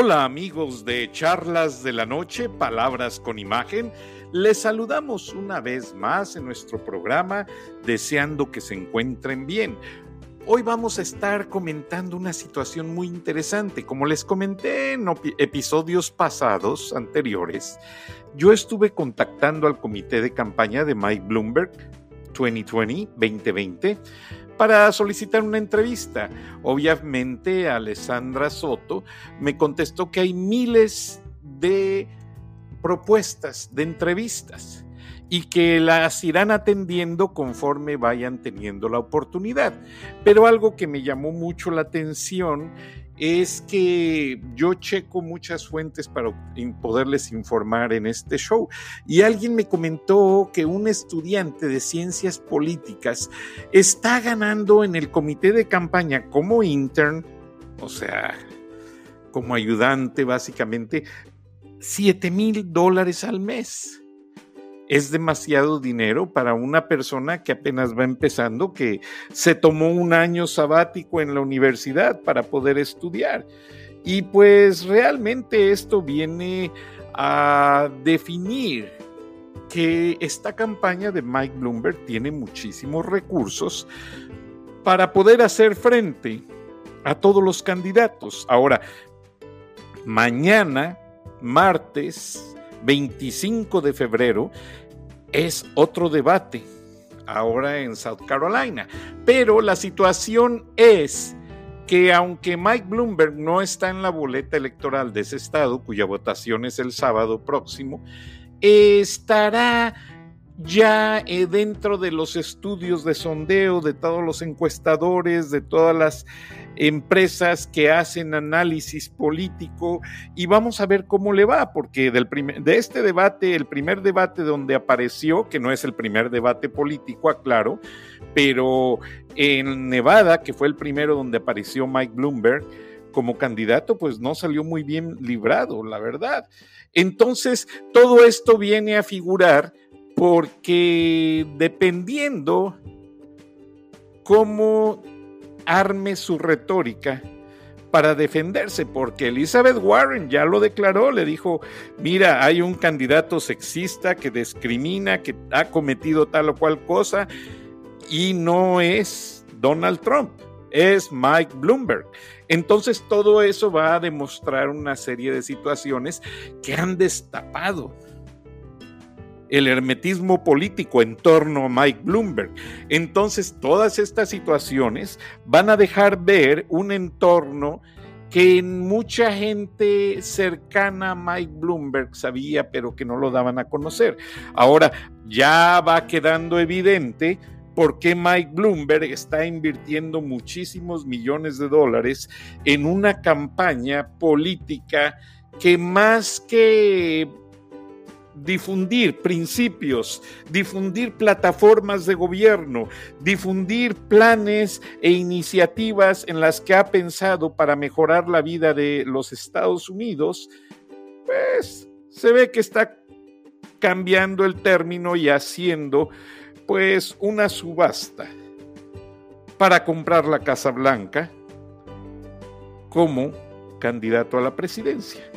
Hola amigos de Charlas de la Noche, Palabras con Imagen. Les saludamos una vez más en nuestro programa, deseando que se encuentren bien. Hoy vamos a estar comentando una situación muy interesante. Como les comenté en episodios pasados, anteriores, yo estuve contactando al comité de campaña de Mike Bloomberg 2020, 2020 para solicitar una entrevista. Obviamente, Alessandra Soto me contestó que hay miles de propuestas de entrevistas y que las irán atendiendo conforme vayan teniendo la oportunidad. Pero algo que me llamó mucho la atención es que yo checo muchas fuentes para poderles informar en este show. Y alguien me comentó que un estudiante de ciencias políticas está ganando en el comité de campaña como intern, o sea, como ayudante básicamente, 7 mil dólares al mes es demasiado dinero para una persona que apenas va empezando, que se tomó un año sabático en la universidad para poder estudiar. Y pues realmente esto viene a definir que esta campaña de Mike Bloomberg tiene muchísimos recursos para poder hacer frente a todos los candidatos. Ahora, mañana, martes, 25 de febrero es otro debate ahora en South Carolina. Pero la situación es que aunque Mike Bloomberg no está en la boleta electoral de ese estado, cuya votación es el sábado próximo, estará ya eh, dentro de los estudios de sondeo de todos los encuestadores, de todas las empresas que hacen análisis político y vamos a ver cómo le va, porque del de este debate, el primer debate donde apareció, que no es el primer debate político, aclaro, pero en Nevada, que fue el primero donde apareció Mike Bloomberg, como candidato, pues no salió muy bien librado, la verdad. Entonces, todo esto viene a figurar porque dependiendo cómo arme su retórica para defenderse, porque Elizabeth Warren ya lo declaró, le dijo, mira, hay un candidato sexista que discrimina, que ha cometido tal o cual cosa, y no es Donald Trump, es Mike Bloomberg. Entonces todo eso va a demostrar una serie de situaciones que han destapado el hermetismo político en torno a Mike Bloomberg. Entonces, todas estas situaciones van a dejar ver un entorno que mucha gente cercana a Mike Bloomberg sabía, pero que no lo daban a conocer. Ahora ya va quedando evidente por qué Mike Bloomberg está invirtiendo muchísimos millones de dólares en una campaña política que más que difundir principios, difundir plataformas de gobierno, difundir planes e iniciativas en las que ha pensado para mejorar la vida de los Estados Unidos, pues se ve que está cambiando el término y haciendo pues una subasta para comprar la Casa Blanca como candidato a la presidencia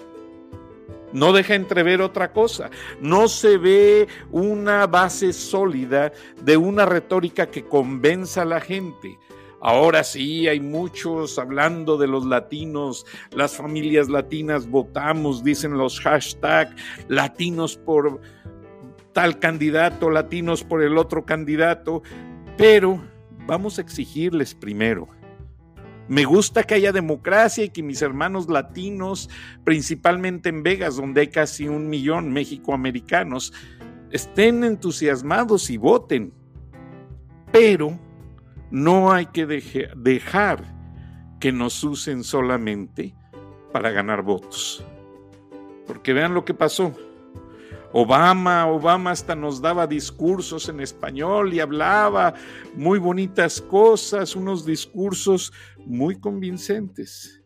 no deja entrever otra cosa. No se ve una base sólida de una retórica que convenza a la gente. Ahora sí, hay muchos hablando de los latinos, las familias latinas votamos, dicen los hashtag latinos por tal candidato, latinos por el otro candidato, pero vamos a exigirles primero me gusta que haya democracia y que mis hermanos latinos, principalmente en Vegas, donde hay casi un millón mexicoamericanos, estén entusiasmados y voten. Pero no hay que dejar que nos usen solamente para ganar votos. Porque vean lo que pasó. Obama, Obama hasta nos daba discursos en español y hablaba muy bonitas cosas, unos discursos muy convincentes.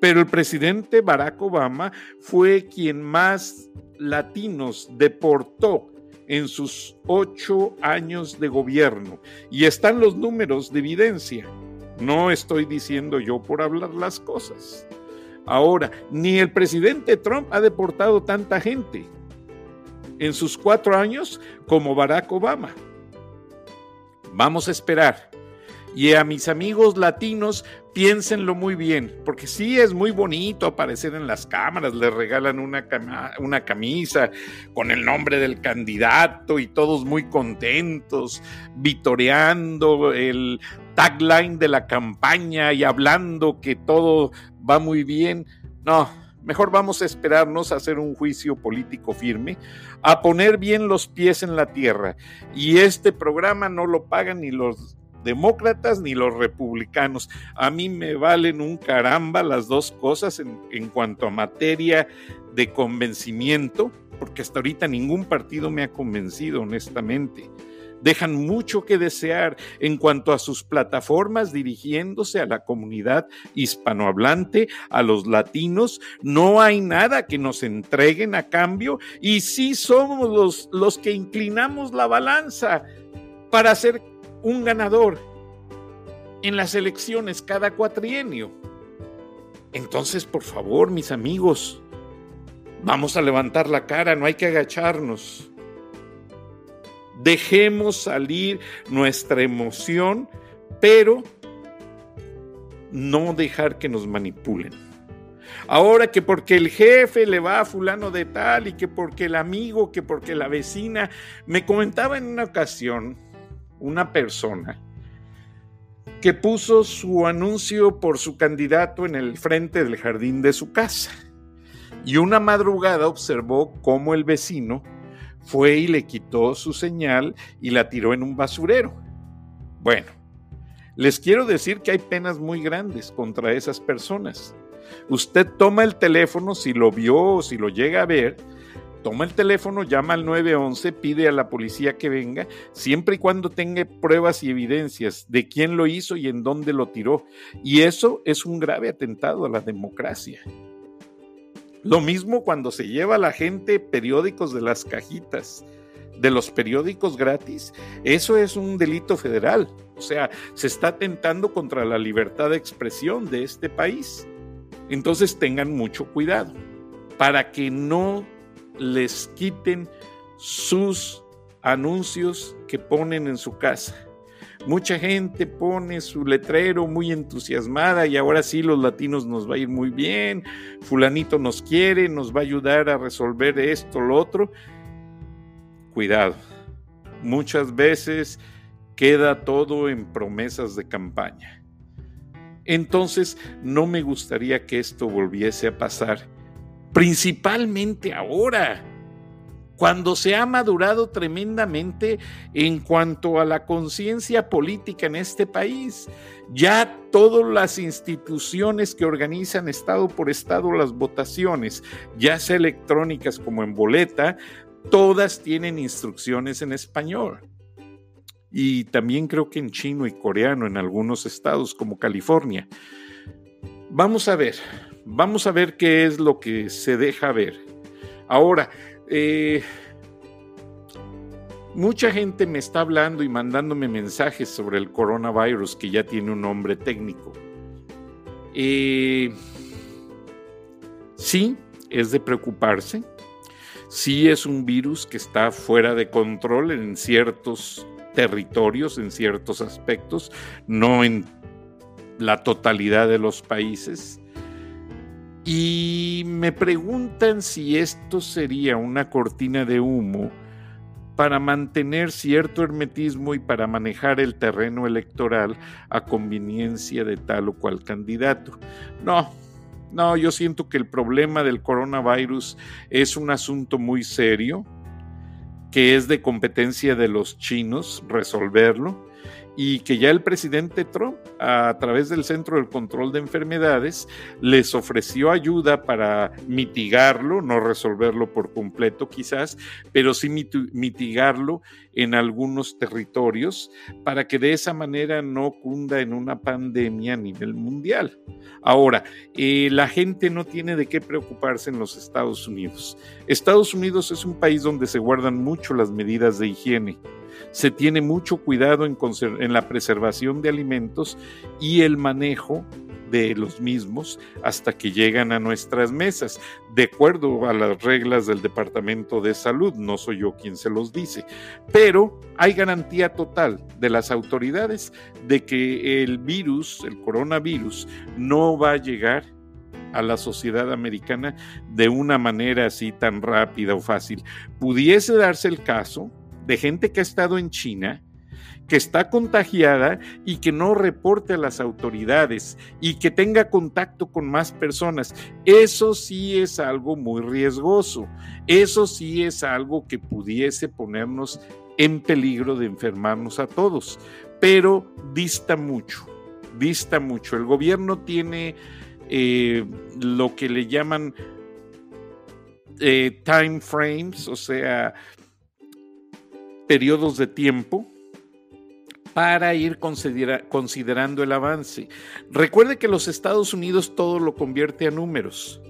Pero el presidente Barack Obama fue quien más latinos deportó en sus ocho años de gobierno. Y están los números de evidencia. No estoy diciendo yo por hablar las cosas. Ahora, ni el presidente Trump ha deportado tanta gente en sus cuatro años como Barack Obama. Vamos a esperar. Y a mis amigos latinos, piénsenlo muy bien, porque sí es muy bonito aparecer en las cámaras, les regalan una, una camisa con el nombre del candidato y todos muy contentos, vitoreando el tagline de la campaña y hablando que todo va muy bien. No, mejor vamos a esperarnos a hacer un juicio político firme, a poner bien los pies en la tierra. Y este programa no lo pagan ni los demócratas ni los republicanos. A mí me valen un caramba las dos cosas en, cuanto a materia de convencimiento, porque hasta ahorita ningún partido me ha convencido, honestamente dejan mucho que desear en cuanto a sus plataformas dirigiéndose a la comunidad hispanohablante, a los latinos. No hay nada que nos entreguen a cambio y sí somos los, los que inclinamos la balanza para ser un ganador en las elecciones cada cuatrienio. Entonces, por favor, mis amigos, vamos a levantar la cara, no hay que agacharnos. Dejemos salir nuestra emoción, pero no dejar que nos manipulen. Ahora que porque el jefe le va a fulano de tal y que porque el amigo, que porque la vecina, me comentaba en una ocasión una persona que puso su anuncio por su candidato en el frente del jardín de su casa. Y una madrugada observó cómo el vecino fue y le quitó su señal y la tiró en un basurero. Bueno, les quiero decir que hay penas muy grandes contra esas personas. Usted toma el teléfono, si lo vio o si lo llega a ver, toma el teléfono, llama al 911, pide a la policía que venga, siempre y cuando tenga pruebas y evidencias de quién lo hizo y en dónde lo tiró. Y eso es un grave atentado a la democracia. Lo mismo cuando se lleva a la gente periódicos de las cajitas, de los periódicos gratis, eso es un delito federal. O sea, se está atentando contra la libertad de expresión de este país. Entonces tengan mucho cuidado para que no les quiten sus anuncios que ponen en su casa. Mucha gente pone su letrero muy entusiasmada y ahora sí los latinos nos va a ir muy bien, fulanito nos quiere, nos va a ayudar a resolver esto, lo otro. Cuidado, muchas veces queda todo en promesas de campaña. Entonces, no me gustaría que esto volviese a pasar, principalmente ahora cuando se ha madurado tremendamente en cuanto a la conciencia política en este país. Ya todas las instituciones que organizan estado por estado las votaciones, ya sea electrónicas como en boleta, todas tienen instrucciones en español. Y también creo que en chino y coreano en algunos estados como California. Vamos a ver, vamos a ver qué es lo que se deja ver. Ahora, eh, mucha gente me está hablando y mandándome mensajes sobre el coronavirus que ya tiene un nombre técnico. Eh, sí, es de preocuparse. Sí es un virus que está fuera de control en ciertos territorios, en ciertos aspectos, no en la totalidad de los países. Y me preguntan si esto sería una cortina de humo para mantener cierto hermetismo y para manejar el terreno electoral a conveniencia de tal o cual candidato. No, no, yo siento que el problema del coronavirus es un asunto muy serio, que es de competencia de los chinos resolverlo y que ya el presidente Trump, a través del Centro del Control de Enfermedades, les ofreció ayuda para mitigarlo, no resolverlo por completo quizás, pero sí mitigarlo en algunos territorios para que de esa manera no cunda en una pandemia a nivel mundial. Ahora, eh, la gente no tiene de qué preocuparse en los Estados Unidos. Estados Unidos es un país donde se guardan mucho las medidas de higiene se tiene mucho cuidado en, la preservación de alimentos y el manejo de los mismos hasta que llegan a nuestras mesas, de acuerdo a las reglas del Departamento de Salud, no soy yo quien se los dice, pero hay garantía total de las autoridades de que el virus, el coronavirus, no va a llegar a la sociedad americana de una manera así tan rápida o fácil. Pudiese darse el caso de gente que ha estado en China, que está contagiada y que no reporte a las autoridades y que tenga contacto con más personas. Eso sí es algo muy riesgoso. Eso sí es algo que pudiese ponernos en peligro de enfermarnos a todos. Pero dista mucho, dista mucho. El gobierno tiene eh, lo que le llaman eh, time frames, o sea, periodos de tiempo para ir considerando el avance. Recuerde que los Estados Unidos todo lo convierte a números.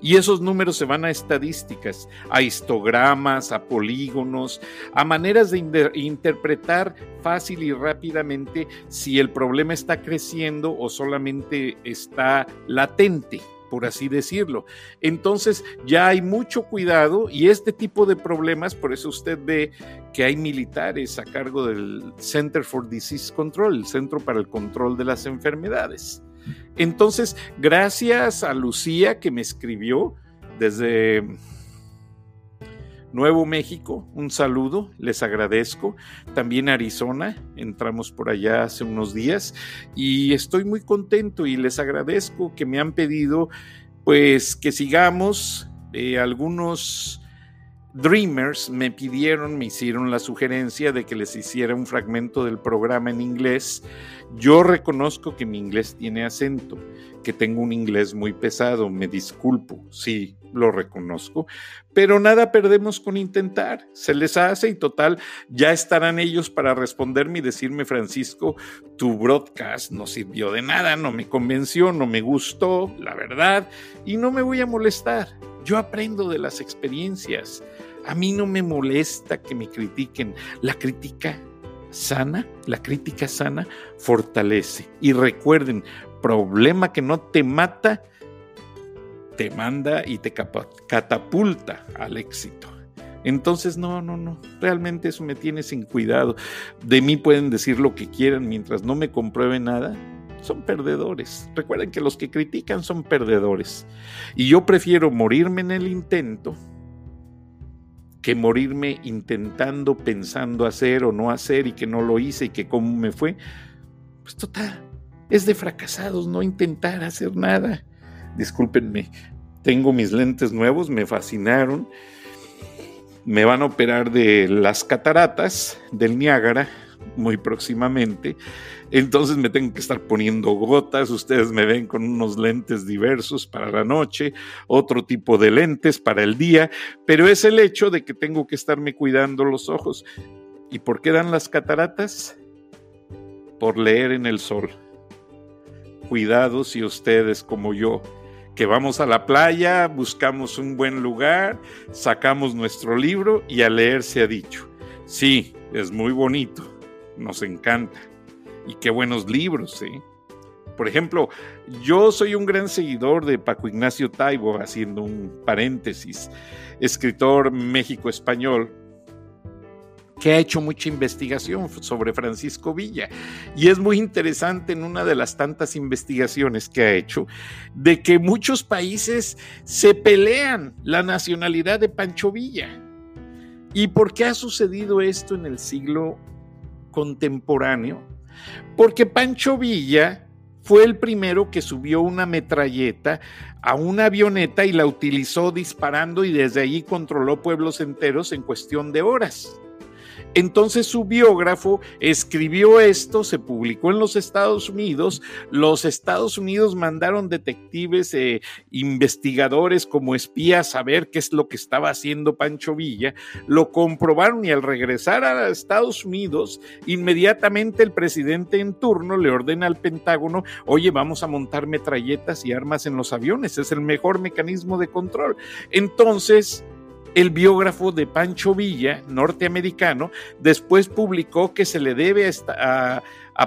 Y esos números se van a estadísticas, a histogramas, a polígonos, a maneras de interpretar fácil y rápidamente si el problema está creciendo o solamente está latente por así decirlo. Entonces ya hay mucho cuidado y este tipo de problemas, por eso usted ve que hay militares a cargo del Center for Disease Control, el Centro para el Control de las Enfermedades. Entonces, gracias a Lucía que me escribió desde Nuevo México, un saludo, les agradezco. También Arizona, entramos por allá hace unos días y estoy muy contento y les agradezco que me han pedido pues que sigamos eh, algunos Dreamers me pidieron, me hicieron la sugerencia de que les hiciera un fragmento del programa en inglés. Yo reconozco que mi inglés tiene acento, que tengo un inglés muy pesado, me disculpo, sí, lo reconozco, pero nada perdemos con intentar, se les hace y total, ya estarán ellos para responderme y decirme, Francisco, tu broadcast no sirvió de nada, no me convenció, no me gustó, la verdad, y no me voy a molestar. Yo aprendo de las experiencias. A mí no me molesta que me critiquen. La crítica sana, la crítica sana fortalece. Y recuerden, problema que no te mata, te manda y te catapulta al éxito. Entonces, no, no, no, realmente eso me tiene sin cuidado. De mí pueden decir lo que quieran mientras no me compruebe nada, son perdedores. Recuerden que los que critican son perdedores. Y yo prefiero morirme en el intento que morirme intentando, pensando hacer o no hacer y que no lo hice y que cómo me fue. Pues total, es de fracasados no intentar hacer nada. Discúlpenme, tengo mis lentes nuevos, me fascinaron. Me van a operar de las cataratas del Niágara muy próximamente. Entonces me tengo que estar poniendo gotas. Ustedes me ven con unos lentes diversos para la noche, otro tipo de lentes para el día, pero es el hecho de que tengo que estarme cuidando los ojos. ¿Y por qué dan las cataratas? Por leer en el sol. Cuidado si ustedes como yo que vamos a la playa, buscamos un buen lugar, sacamos nuestro libro y a leer se ha dicho. Sí, es muy bonito, nos encanta. Y qué buenos libros, ¿eh? Por ejemplo, yo soy un gran seguidor de Paco Ignacio Taibo, haciendo un paréntesis, escritor México-español, que ha hecho mucha investigación sobre Francisco Villa. Y es muy interesante en una de las tantas investigaciones que ha hecho, de que muchos países se pelean la nacionalidad de Pancho Villa. ¿Y por qué ha sucedido esto en el siglo contemporáneo, porque Pancho Villa fue el primero que subió una metralleta a una avioneta y la utilizó disparando y desde allí controló pueblos enteros en cuestión de horas. Entonces su biógrafo escribió esto, se publicó en los Estados Unidos, los Estados Unidos mandaron detectives, e investigadores como espías a ver qué es lo que estaba haciendo Pancho Villa, lo comprobaron y al regresar a Estados Unidos, inmediatamente el presidente en turno le ordena al Pentágono, oye, vamos a montar metralletas y armas en los aviones, es el mejor mecanismo de control. Entonces, el biógrafo de Pancho Villa, norteamericano, después publicó que se le debe a,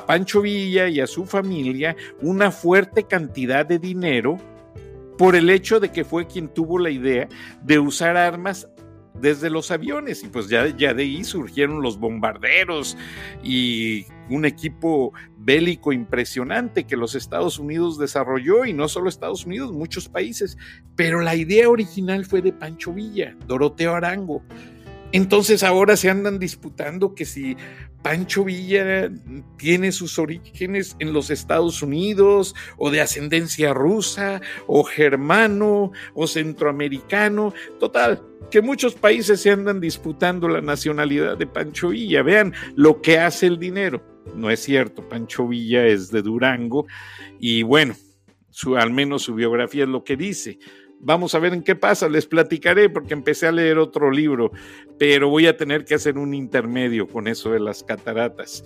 Pancho Villa y a su familia una fuerte cantidad de dinero por el hecho de que fue quien tuvo la idea de usar armas desde los aviones. Y pues ya, ya de ahí surgieron los bombarderos y un equipo bélico impresionante que los Estados Unidos desarrolló y no solo Estados Unidos, muchos países, pero la idea original fue de Pancho Villa, Doroteo Arango. Entonces ahora se andan disputando que si Pancho Villa tiene sus orígenes en los Estados Unidos o de ascendencia rusa o germano o centroamericano. Total, que muchos países se andan disputando la nacionalidad de Pancho Villa. Vean lo que hace el dinero. No es cierto, Pancho Villa es de Durango y bueno, al menos su biografía es lo que dice. Vamos a ver en qué pasa, les platicaré porque empecé a leer otro libro, pero voy a tener que hacer un intermedio con eso de las cataratas.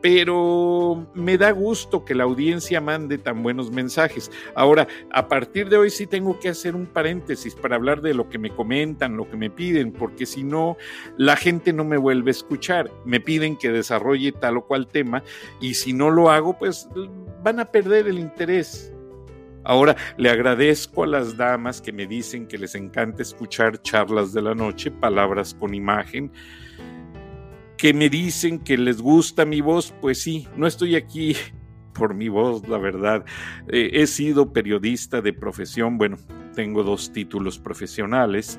Pero me da gusto que la audiencia mande tan buenos mensajes. Ahora, a partir de hoy sí tengo que hacer un paréntesis para hablar de lo que me comentan, lo que me piden, porque si no, la gente no me vuelve a escuchar. Me piden que desarrolle tal o cual tema y si no lo hago, pues van a perder el interés Ahora le agradezco a las damas que me dicen que les encanta escuchar charlas de la noche, palabras con imagen, que me dicen que les gusta mi voz, pues sí, no estoy aquí por mi voz, la verdad. Eh, he sido periodista de profesión, bueno, tengo dos títulos profesionales,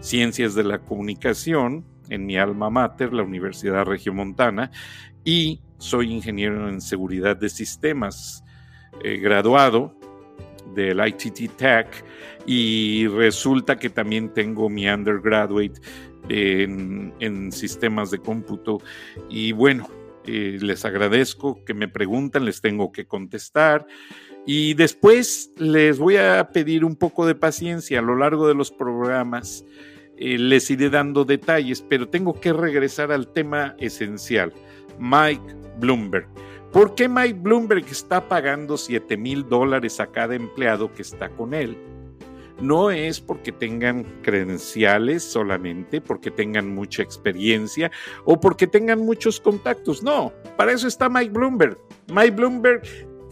Ciencias de la Comunicación en mi alma mater, la Universidad Regiomontana, y soy ingeniero en seguridad de sistemas, eh, graduado del ITT Tech y resulta que también tengo mi undergraduate en, sistemas de cómputo y bueno, eh, les agradezco que me preguntan, les tengo que contestar. Y después les voy a pedir un poco de paciencia a lo largo de los programas. Eh, les iré dando detalles, pero tengo que regresar al tema esencial, Mike Bloomberg. ¿Por qué Mike Bloomberg está pagando 7 mil dólares a cada empleado que está con él? No es porque tengan credenciales solamente, porque tengan mucha experiencia o porque tengan muchos contactos. No, para eso está Mike Bloomberg. Mike Bloomberg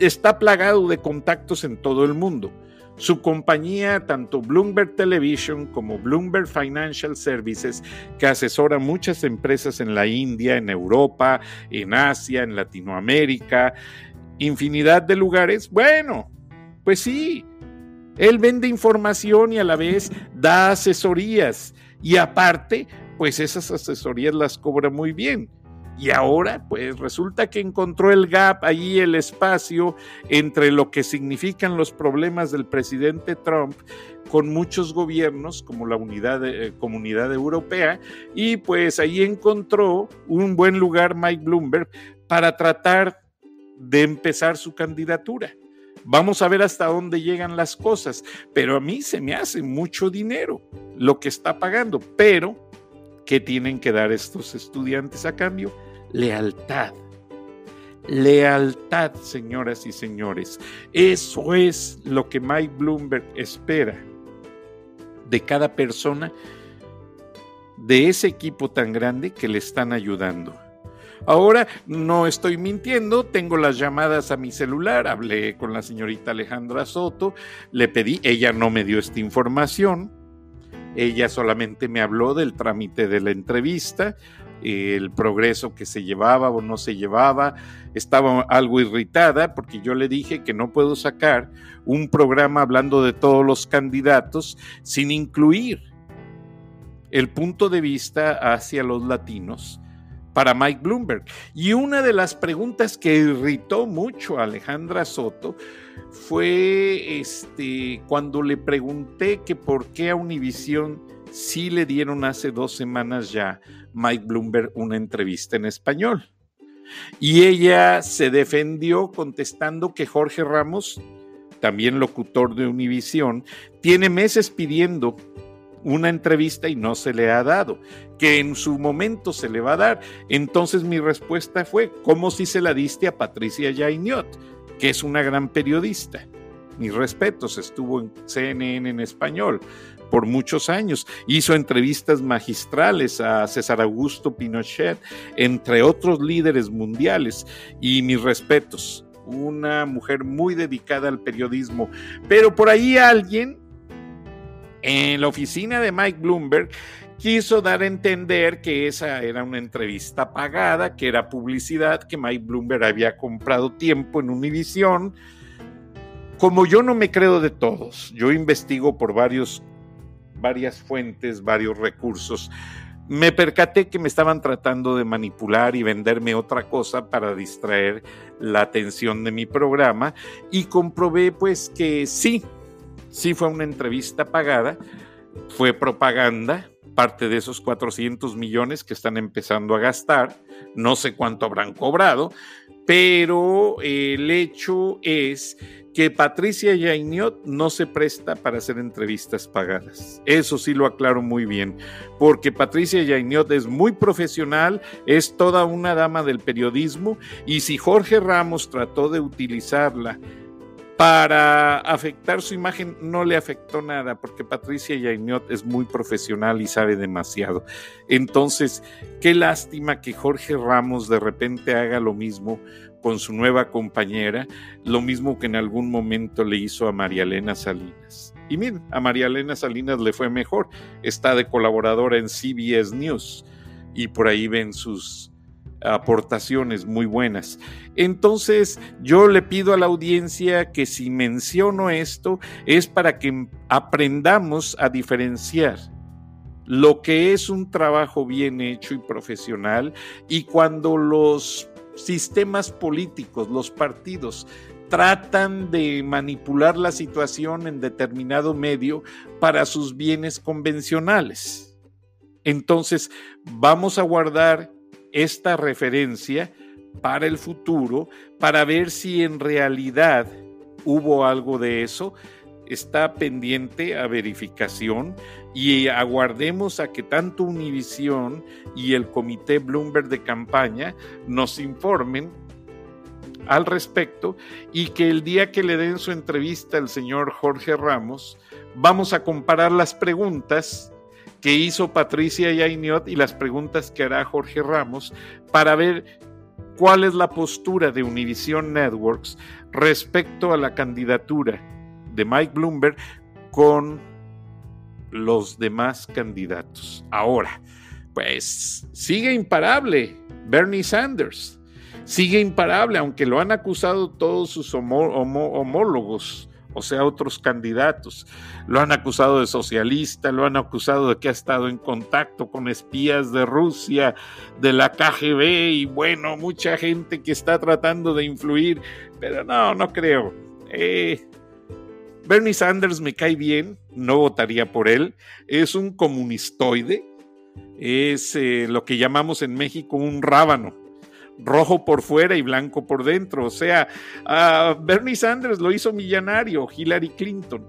está plagado de contactos en todo el mundo. Su compañía, tanto Bloomberg Television como Bloomberg Financial Services, que asesora muchas empresas en la India, en Europa, en Asia, en Latinoamérica, infinidad de lugares, bueno, pues sí, él vende información y a la vez da asesorías. Y aparte, pues esas asesorías las cobra muy bien. Y ahora, pues resulta que encontró el gap ahí, el espacio entre lo que significan los problemas del presidente Trump con muchos gobiernos como la unidad eh, comunidad europea y pues ahí encontró un buen lugar Mike Bloomberg para tratar de empezar su candidatura. Vamos a ver hasta dónde llegan las cosas, pero a mí se me hace mucho dinero lo que está pagando, pero ¿qué tienen que dar estos estudiantes a cambio? Lealtad. Lealtad, señoras y señores. Eso es lo que Mike Bloomberg espera de cada persona de ese equipo tan grande que le están ayudando. Ahora no estoy mintiendo, tengo las llamadas a mi celular, hablé con la señorita Alejandra Soto, le pedí, ella no me dio esta información, ella solamente me habló del trámite de la entrevista, el progreso que se llevaba o no se llevaba. Estaba algo irritada porque yo le dije que no puedo sacar un programa hablando de todos los candidatos sin incluir el punto de vista hacia los latinos para Mike Bloomberg. Y una de las preguntas que irritó mucho a Alejandra Soto fue este, cuando le pregunté que por qué a Univision sí le dieron hace dos semanas ya Mike Bloomberg una entrevista en español. Y ella se defendió contestando que Jorge Ramos, también locutor de Univisión, tiene meses pidiendo una entrevista y no se le ha dado, que en su momento se le va a dar. Entonces mi respuesta fue, ¿cómo si se la diste a Patricia Jainiot, que es una gran periodista? Mis respetos, estuvo en CNN en español por muchos años, hizo entrevistas magistrales a César Augusto Pinochet, entre otros líderes mundiales, y mis respetos, una mujer muy dedicada al periodismo, pero por ahí alguien en la oficina de Mike Bloomberg quiso dar a entender que esa era una entrevista pagada, que era publicidad, que Mike Bloomberg había comprado tiempo en Univision. Como yo no me creo de todos, yo investigo por varios, varias fuentes, varios recursos, me percaté que me estaban tratando de manipular y venderme otra cosa para distraer la atención de mi programa y comprobé pues que sí, sí fue una entrevista pagada, fue propaganda, parte de esos 400 millones que están empezando a gastar. No sé cuánto habrán cobrado, pero el hecho es que Patricia Yainiot no se presta para hacer entrevistas pagadas. Eso sí lo aclaro muy bien, porque Patricia Yainiot es muy profesional, es toda una dama del periodismo, y si Jorge Ramos trató de utilizarla para afectar su imagen no le afectó nada, porque Patricia Yainot es muy profesional y sabe demasiado. Entonces, qué lástima que Jorge Ramos de repente haga lo mismo con su nueva compañera, lo mismo que en algún momento le hizo a María Elena Salinas. Y miren, a María Elena Salinas le fue mejor, está de colaboradora en CBS News y por ahí ven sus aportaciones muy buenas. Entonces, yo le pido a la audiencia que si menciono esto es para que aprendamos a diferenciar lo que es un trabajo bien hecho y profesional y cuando los sistemas políticos, los partidos, tratan de manipular la situación en determinado medio para sus bienes convencionales. Entonces, vamos a guardar esta referencia para el futuro, para ver si en realidad hubo algo de eso. Está pendiente a verificación y aguardemos a que tanto Univisión y el Comité Bloomberg de campaña nos informen al respecto y que el día que le den su entrevista al señor Jorge Ramos, vamos a comparar las preguntas que hizo Patricia Yainiot y las preguntas que hará Jorge Ramos para ver cuál es la postura de Univision Networks respecto a la candidatura de Mike Bloomberg con los demás candidatos. Ahora, pues sigue imparable Bernie Sanders, sigue imparable, aunque lo han acusado todos sus homólogos o sea, otros candidatos. Lo han acusado de socialista, lo han acusado de que ha estado en contacto con espías de Rusia, de la KGB y bueno, mucha gente que está tratando de influir, pero no, no creo. Eh, Bernie Sanders me cae bien, no votaría por él, es un comunistoide, es eh, lo que llamamos en México un rábano rojo por fuera y blanco por dentro. O sea, Bernie Sanders lo hizo millonario, Hillary Clinton.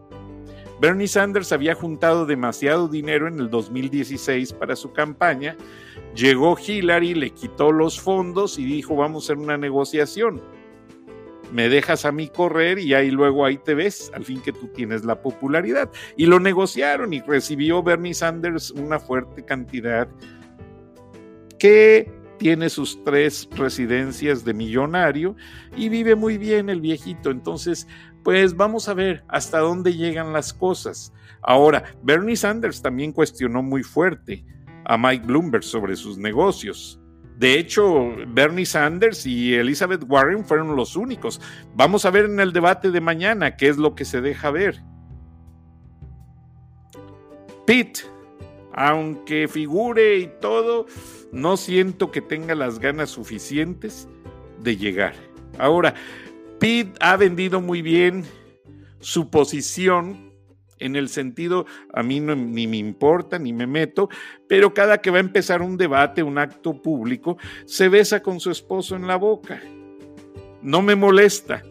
Bernie Sanders había juntado demasiado dinero en el 2016 para su campaña. Llegó Hillary, le quitó los fondos y dijo, vamos a hacer una negociación. Me dejas a mí correr y ahí luego ahí te ves, al fin que tú tienes la popularidad. Y lo negociaron y recibió Bernie Sanders una fuerte cantidad que tiene sus tres residencias de millonario y vive muy bien el viejito. Entonces, pues vamos a ver hasta dónde llegan las cosas. Ahora, Bernie Sanders también cuestionó muy fuerte a Mike Bloomberg sobre sus negocios. De hecho, Bernie Sanders y Elizabeth Warren fueron los únicos. Vamos a ver en el debate de mañana qué es lo que se deja ver. Pete aunque figure y todo, no siento que tenga las ganas suficientes de llegar. Ahora, Pete ha vendido muy bien su posición en el sentido, a mí no, ni me importa, ni me meto, pero cada que va a empezar un debate, un acto público, se besa con su esposo en la boca. No me molesta,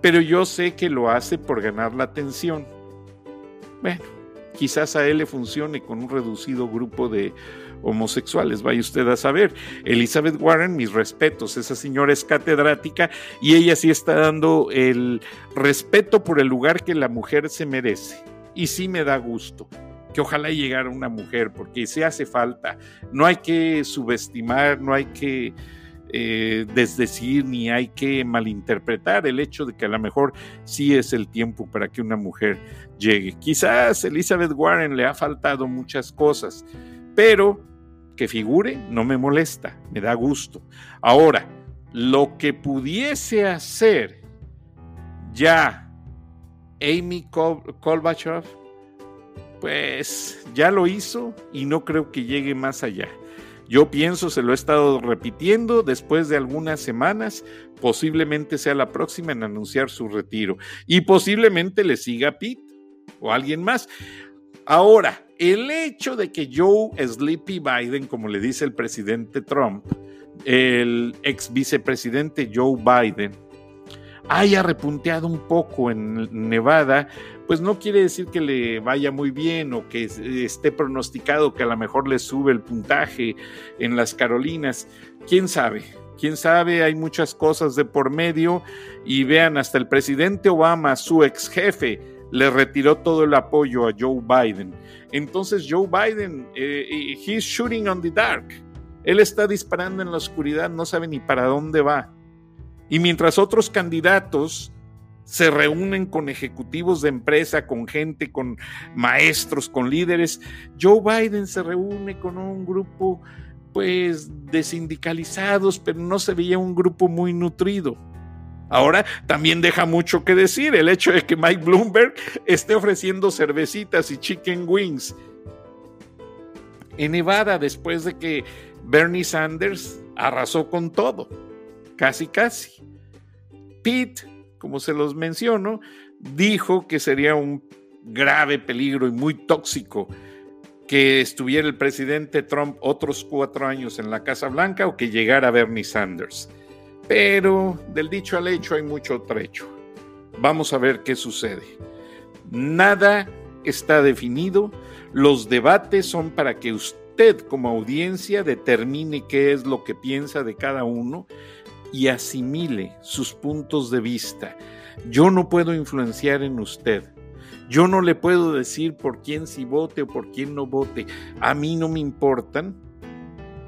pero yo sé que lo hace por ganar la atención. Bueno, quizás a él le funcione con un reducido grupo de homosexuales, vaya usted a saber. Elizabeth Warren, mis respetos, esa señora es catedrática y ella sí está dando el respeto por el lugar que la mujer se merece. Y sí me da gusto que ojalá llegara una mujer, porque se hace falta. No hay que subestimar, no hay que eh, desdecir ni hay que malinterpretar el hecho de que a lo mejor sí es el tiempo para que una mujer llegue. Quizás Elizabeth Warren le ha faltado muchas cosas, pero que figure no me molesta, me da gusto. Ahora, lo que pudiese hacer ya Amy Kolbachov, pues ya lo hizo y no creo que llegue más allá. Yo pienso, se lo he estado repitiendo, después de algunas semanas, posiblemente sea la próxima en anunciar su retiro. Y posiblemente le siga Pete o alguien más. Ahora, el hecho de que Joe Sleepy Biden, como le dice el presidente Trump, el ex vicepresidente Joe Biden, haya repunteado un poco en Nevada, pues no quiere decir que le vaya muy bien o que esté pronosticado que a lo mejor le sube el puntaje en las Carolinas. ¿Quién sabe? quién sabe, hay muchas cosas de por medio y vean, hasta el presidente Obama, su ex jefe, le retiró todo el apoyo a Joe Biden. Entonces Joe Biden, eh, he's shooting on the dark. Él está disparando en la oscuridad, no sabe ni para dónde va. Y mientras otros candidatos se reúnen con ejecutivos de empresa, con gente, con maestros, con líderes, Joe Biden se reúne con un grupo pues de sindicalizados, pero no se veía un grupo muy nutrido. Ahora también deja mucho que decir el hecho de que Mike Bloomberg esté ofreciendo cervecitas y chicken wings en Nevada después de que Bernie Sanders arrasó con todo casi casi. Pete, como se los menciono, dijo que sería un grave peligro y muy tóxico que estuviera el presidente Trump otros cuatro años en la Casa Blanca o que llegara Bernie Sanders. Pero del dicho al hecho hay mucho trecho. Vamos a ver qué sucede. Nada está definido. Los debates son para que usted como audiencia determine qué es lo que piensa de cada uno y asimile sus puntos de vista. Yo no puedo influenciar en usted. Yo no le puedo decir por quién si vote o por quién no vote. A mí no me importan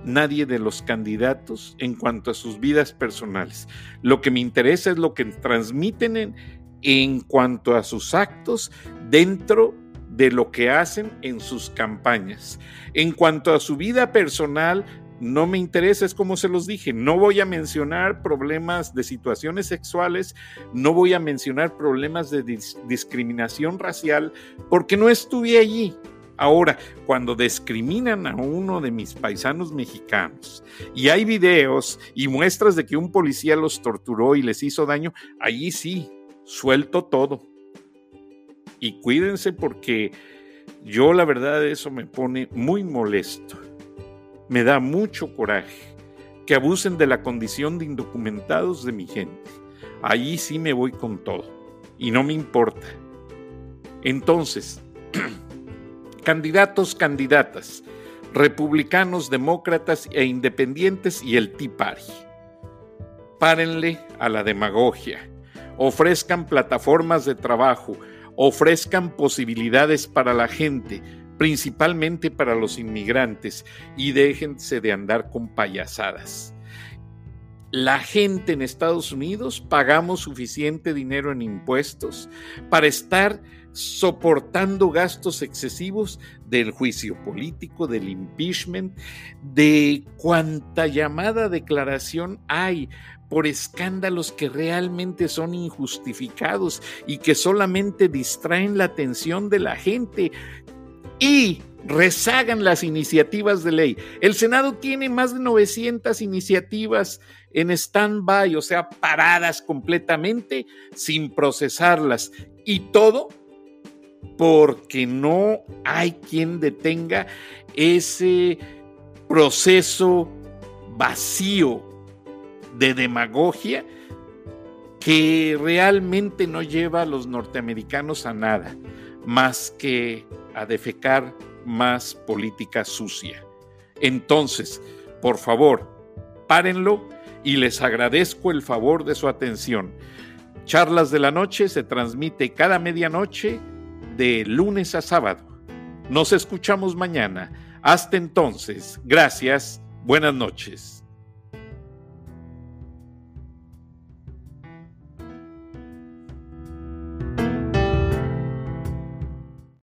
nadie de los candidatos en cuanto a sus vidas personales. Lo que me interesa es lo que transmiten en, en cuanto a sus actos dentro de lo que hacen en sus campañas. En cuanto a su vida personal, no me interesa, es como se los dije, no voy a mencionar problemas de situaciones sexuales, no voy a mencionar problemas de discriminación racial, porque no estuve allí. Ahora, cuando discriminan a uno de mis paisanos mexicanos y hay videos y muestras de que un policía los torturó y les hizo daño, allí sí, suelto todo. Y cuídense porque yo la verdad eso me pone muy molesto me da mucho coraje que abusen de la condición de indocumentados de mi gente. Allí sí me voy con todo y no me importa. Entonces, candidatos, candidatas, republicanos, demócratas e independientes y el Tea Party. Párenle a la demagogia, ofrezcan plataformas de trabajo, ofrezcan posibilidades para la gente, principalmente para los inmigrantes, y déjense de andar con payasadas. La gente en Estados Unidos pagamos suficiente dinero en impuestos para estar soportando gastos excesivos del juicio político, del impeachment, de cuánta llamada declaración hay por escándalos que realmente son injustificados y que solamente distraen la atención de la gente y rezagan las iniciativas de ley. El Senado tiene más de 900 iniciativas en stand-by, o sea, paradas completamente sin procesarlas. Y todo porque no hay quien detenga ese proceso vacío de demagogia que realmente no lleva a los norteamericanos a nada más que a defecar más política sucia. Entonces, por favor, párenlo y les agradezco el favor de su atención. Charlas de la Noche se transmite cada medianoche de lunes a sábado. Nos escuchamos mañana. Hasta entonces, gracias, buenas noches.